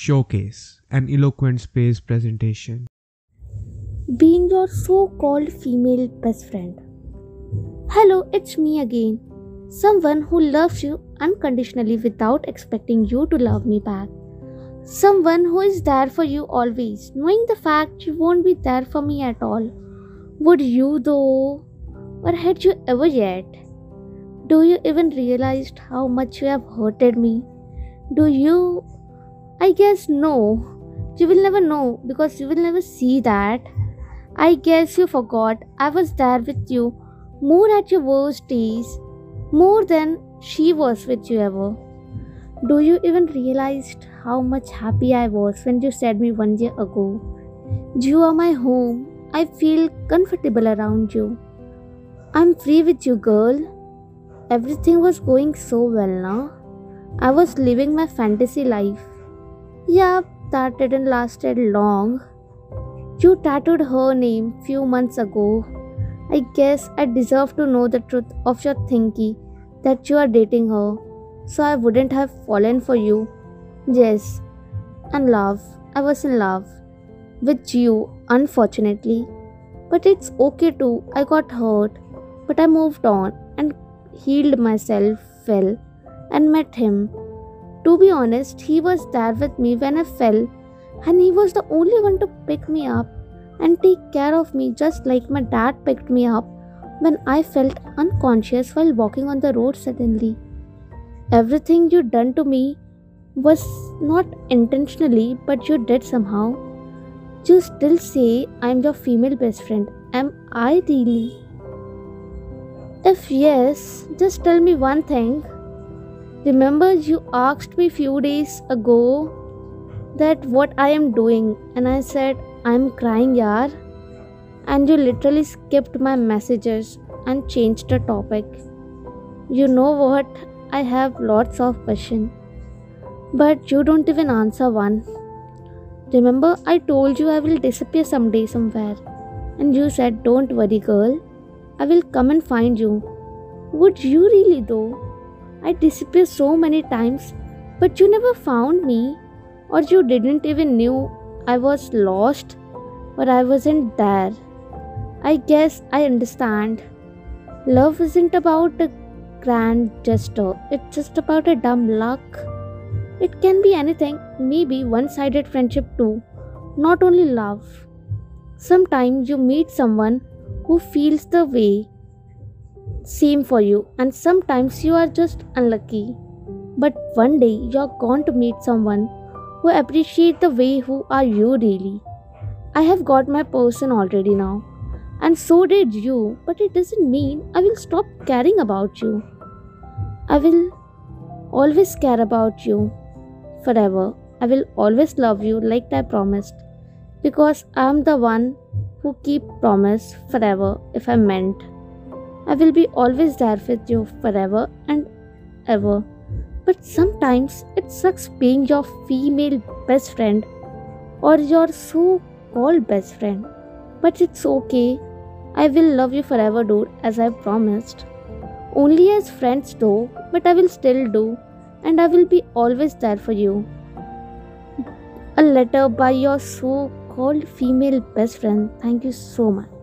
Showcase an eloquent space presentation. being your so called female best friend. Hello, it's me again. Someone who loves you unconditionally without expecting you to love me back. Someone who is there for you always, knowing the fact you won't be there for me at all. Would you though? Or had you ever yet? Do you even realize how much you have hurted me? Do you? I guess no. You will never know because you will never see that. I guess you forgot I was there with you more at your worst days, more than she was with you ever. Do you even realize how much happy I was when you said me one year ago? You are my home. I feel comfortable around you. I'm free with you, girl. Everything was going so well now. I was living my fantasy life. Yeah, that didn't lasted long. You tattooed her name few months ago. I guess I deserve to know the truth of your thinking that you are dating her, so I wouldn't have fallen for you. Yes, and love. I was in love with you, unfortunately. But it's okay too. I got hurt, but I moved on and healed myself well and met him. To be honest, he was there with me when I fell and he was the only one to pick me up and take care of me just like my dad picked me up when I felt unconscious while walking on the road suddenly. Everything you done to me was not intentionally, but you did somehow. You still say I'm your female best friend. Am I really? If yes, just tell me one thing. Remember you asked me few days ago that what I am doing and I said I'm crying yaar and you literally skipped my messages and changed the topic. You know what? I have lots of questions but you don't even answer one. Remember I told you I will disappear someday somewhere and you said don't worry girl I will come and find you. Would you really though? I disappeared so many times but you never found me or you didn't even knew I was lost or I wasn't there. I guess I understand. Love isn't about a grand gesture, it's just about a dumb luck. It can be anything, maybe one sided friendship too, not only love. Sometimes you meet someone who feels the way same for you and sometimes you are just unlucky but one day you're going to meet someone who appreciate the way who are you really. I have got my person already now. And so did you, but it doesn't mean I will stop caring about you. I will always care about you forever. I will always love you like I promised. Because I am the one who keep promise forever if I meant. I will be always there with you forever and ever. But sometimes it sucks being your female best friend or your so called best friend. But it's okay. I will love you forever, dude, as I promised. Only as friends, though, but I will still do, and I will be always there for you. A letter by your so called female best friend. Thank you so much.